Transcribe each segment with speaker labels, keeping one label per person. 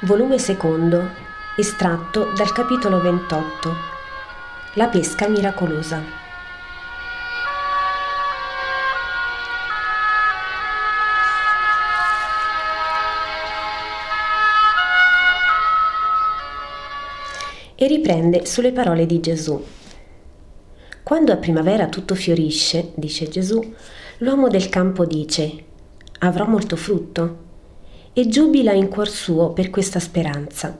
Speaker 1: volume secondo, estratto dal capitolo 28. La pesca miracolosa. E riprende sulle parole di Gesù. Quando a primavera tutto fiorisce, dice Gesù, l'uomo del campo dice, avrò molto frutto e giubila in cuor suo per questa speranza.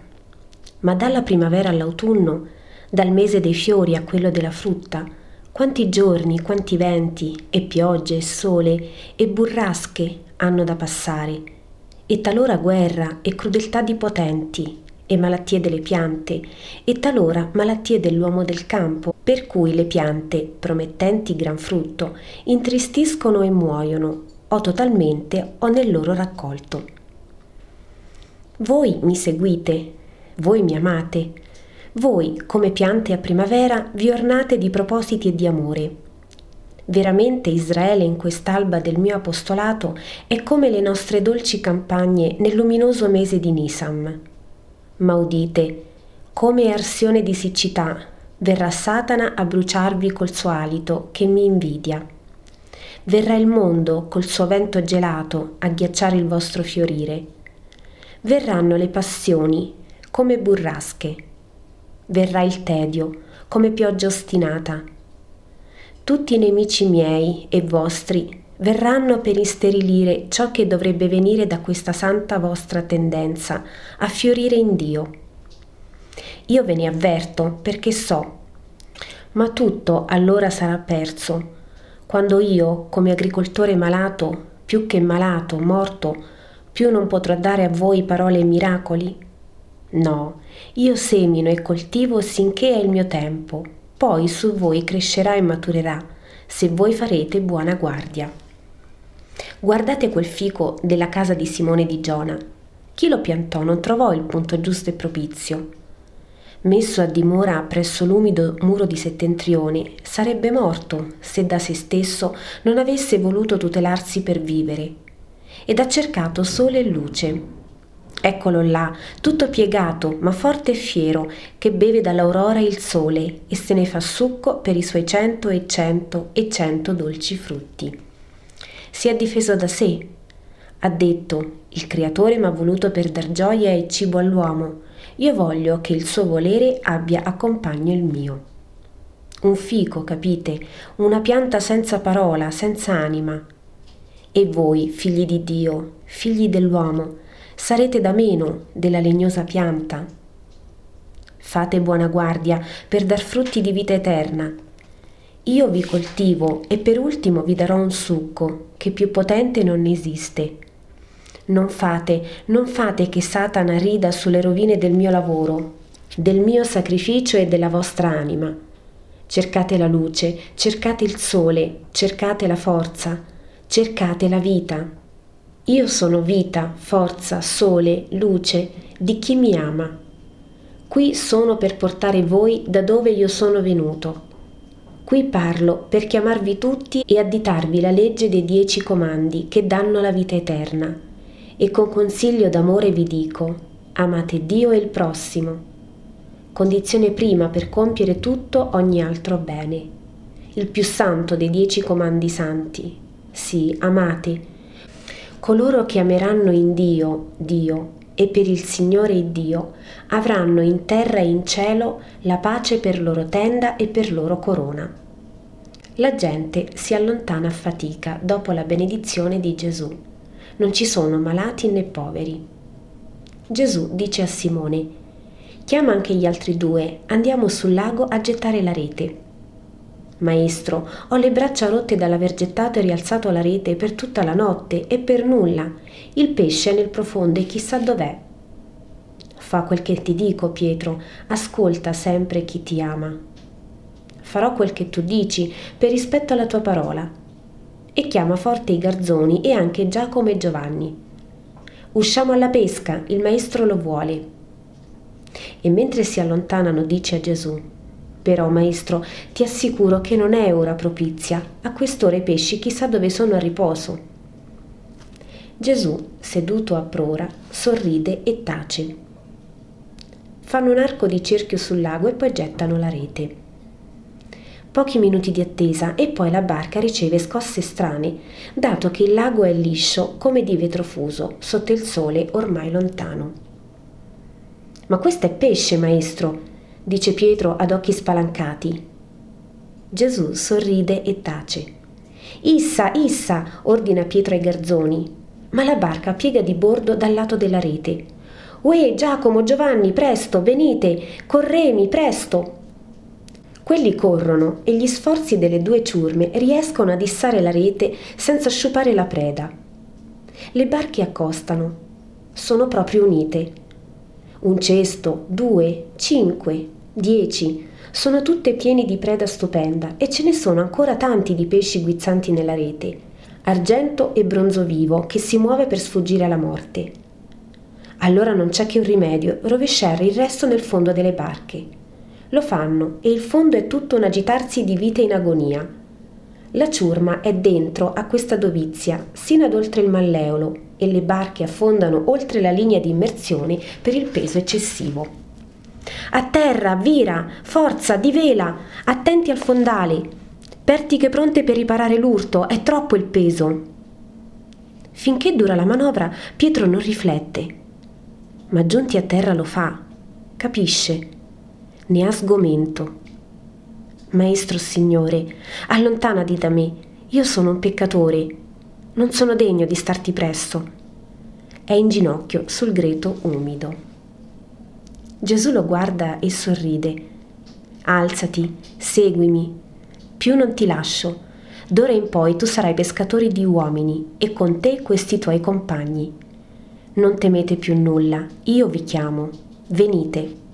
Speaker 1: Ma dalla primavera all'autunno, dal mese dei fiori a quello della frutta, quanti giorni, quanti venti e piogge e sole e burrasche hanno da passare, e talora guerra e crudeltà di potenti e malattie delle piante, e talora malattie dell'uomo del campo, per cui le piante, promettenti gran frutto, intristiscono e muoiono, o totalmente o nel loro raccolto. Voi mi seguite, voi mi amate, voi, come piante a primavera, vi ornate di propositi e di amore. Veramente Israele in quest'alba del mio apostolato è come le nostre dolci campagne nel luminoso mese di Nisam. Ma udite, come arsione di siccità, verrà Satana a bruciarvi col suo alito che mi invidia. Verrà il mondo col suo vento gelato a ghiacciare il vostro fiorire verranno le passioni come burrasche, verrà il tedio come pioggia ostinata. Tutti i nemici miei e vostri verranno per isterilire ciò che dovrebbe venire da questa santa vostra tendenza a fiorire in Dio. Io ve ne avverto perché so, ma tutto allora sarà perso, quando io, come agricoltore malato, più che malato, morto, più non potrò dare a voi parole e miracoli? No, io semino e coltivo sinché è il mio tempo, poi su voi crescerà e maturerà, se voi farete buona guardia. Guardate quel fico della casa di Simone di Giona. Chi lo piantò non trovò il punto giusto e propizio. Messo a dimora presso l'umido muro di settentrione, sarebbe morto se da se stesso non avesse voluto tutelarsi per vivere ed ha cercato sole e luce. Eccolo là, tutto piegato, ma forte e fiero, che beve dall'aurora il sole e se ne fa succo per i suoi cento e cento e cento dolci frutti. Si è difeso da sé. Ha detto, il creatore m'ha voluto per dar gioia e cibo all'uomo. Io voglio che il suo volere abbia a il mio. Un fico, capite? Una pianta senza parola, senza anima, e voi, figli di Dio, figli dell'uomo, sarete da meno della legnosa pianta. Fate buona guardia per dar frutti di vita eterna. Io vi coltivo e per ultimo vi darò un succo che più potente non esiste. Non fate, non fate che Satana rida sulle rovine del mio lavoro, del mio sacrificio e della vostra anima. Cercate la luce, cercate il sole, cercate la forza cercate la vita. Io sono vita, forza, sole, luce di chi mi ama. Qui sono per portare voi da dove io sono venuto. Qui parlo per chiamarvi tutti e additarvi la legge dei dieci comandi che danno la vita eterna. E con consiglio d'amore vi dico, amate Dio e il prossimo. Condizione prima per compiere tutto ogni altro bene. Il più santo dei dieci comandi santi, sì, amati. Coloro che ameranno in Dio, Dio, e per il Signore Dio, avranno in terra e in cielo la pace per loro tenda e per loro corona. La gente si allontana a fatica dopo la benedizione di Gesù. Non ci sono malati né poveri. Gesù dice a Simone, chiama anche gli altri due, andiamo sul lago a gettare la rete. Maestro, ho le braccia rotte dall'aver gettato e rialzato la rete per tutta la notte e per nulla. Il pesce è nel profondo e chissà dov'è. Fa quel che ti dico, Pietro, ascolta sempre chi ti ama. Farò quel che tu dici per rispetto alla tua parola. E chiama forte i garzoni e anche Giacomo e Giovanni. Usciamo alla pesca, il maestro lo vuole. E mentre si allontanano dice a Gesù, però, maestro, ti assicuro che non è ora propizia. A quest'ora i pesci chissà dove sono a riposo. Gesù, seduto a prora, sorride e tace. fanno un arco di cerchio sul lago e poi gettano la rete. Pochi minuti di attesa e poi la barca riceve scosse strane, dato che il lago è liscio come di vetro fuso, sotto il sole ormai lontano. Ma questo è pesce, maestro, dice Pietro ad occhi spalancati. Gesù sorride e tace. Issa, issa, ordina Pietro ai garzoni, ma la barca piega di bordo dal lato della rete. Uè, Giacomo, Giovanni, presto, venite, corremi, presto. Quelli corrono e gli sforzi delle due ciurme riescono a dissare la rete senza sciupare la preda. Le barche accostano. Sono proprio unite. Un cesto, due, cinque, dieci, sono tutte pieni di preda stupenda e ce ne sono ancora tanti di pesci guizzanti nella rete, argento e bronzo vivo che si muove per sfuggire alla morte. Allora non c'è che un rimedio, rovesciare il resto nel fondo delle barche. Lo fanno e il fondo è tutto un agitarsi di vite in agonia. La ciurma è dentro a questa dovizia, sino ad oltre il malleolo, e le barche affondano oltre la linea di immersione per il peso eccessivo. A terra, vira, forza, di vela, attenti al fondale. Pertiche pronte per riparare l'urto, è troppo il peso. Finché dura la manovra, Pietro non riflette, ma giunti a terra lo fa, capisce ne ha sgomento. Maestro Signore, allontanati da me, io sono un peccatore, non sono degno di starti presso. È in ginocchio sul greto umido. Gesù lo guarda e sorride. Alzati, seguimi, più non ti lascio. D'ora in poi tu sarai pescatore di uomini e con te questi tuoi compagni. Non temete più nulla, io vi chiamo, venite.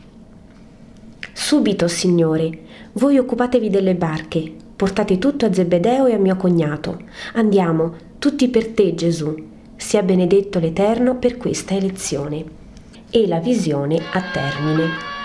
Speaker 1: Subito, Signore, voi occupatevi delle barche, portate tutto a Zebedeo e a mio cognato. Andiamo, tutti per te, Gesù. Sia benedetto l'Eterno per questa elezione. E la visione a termine.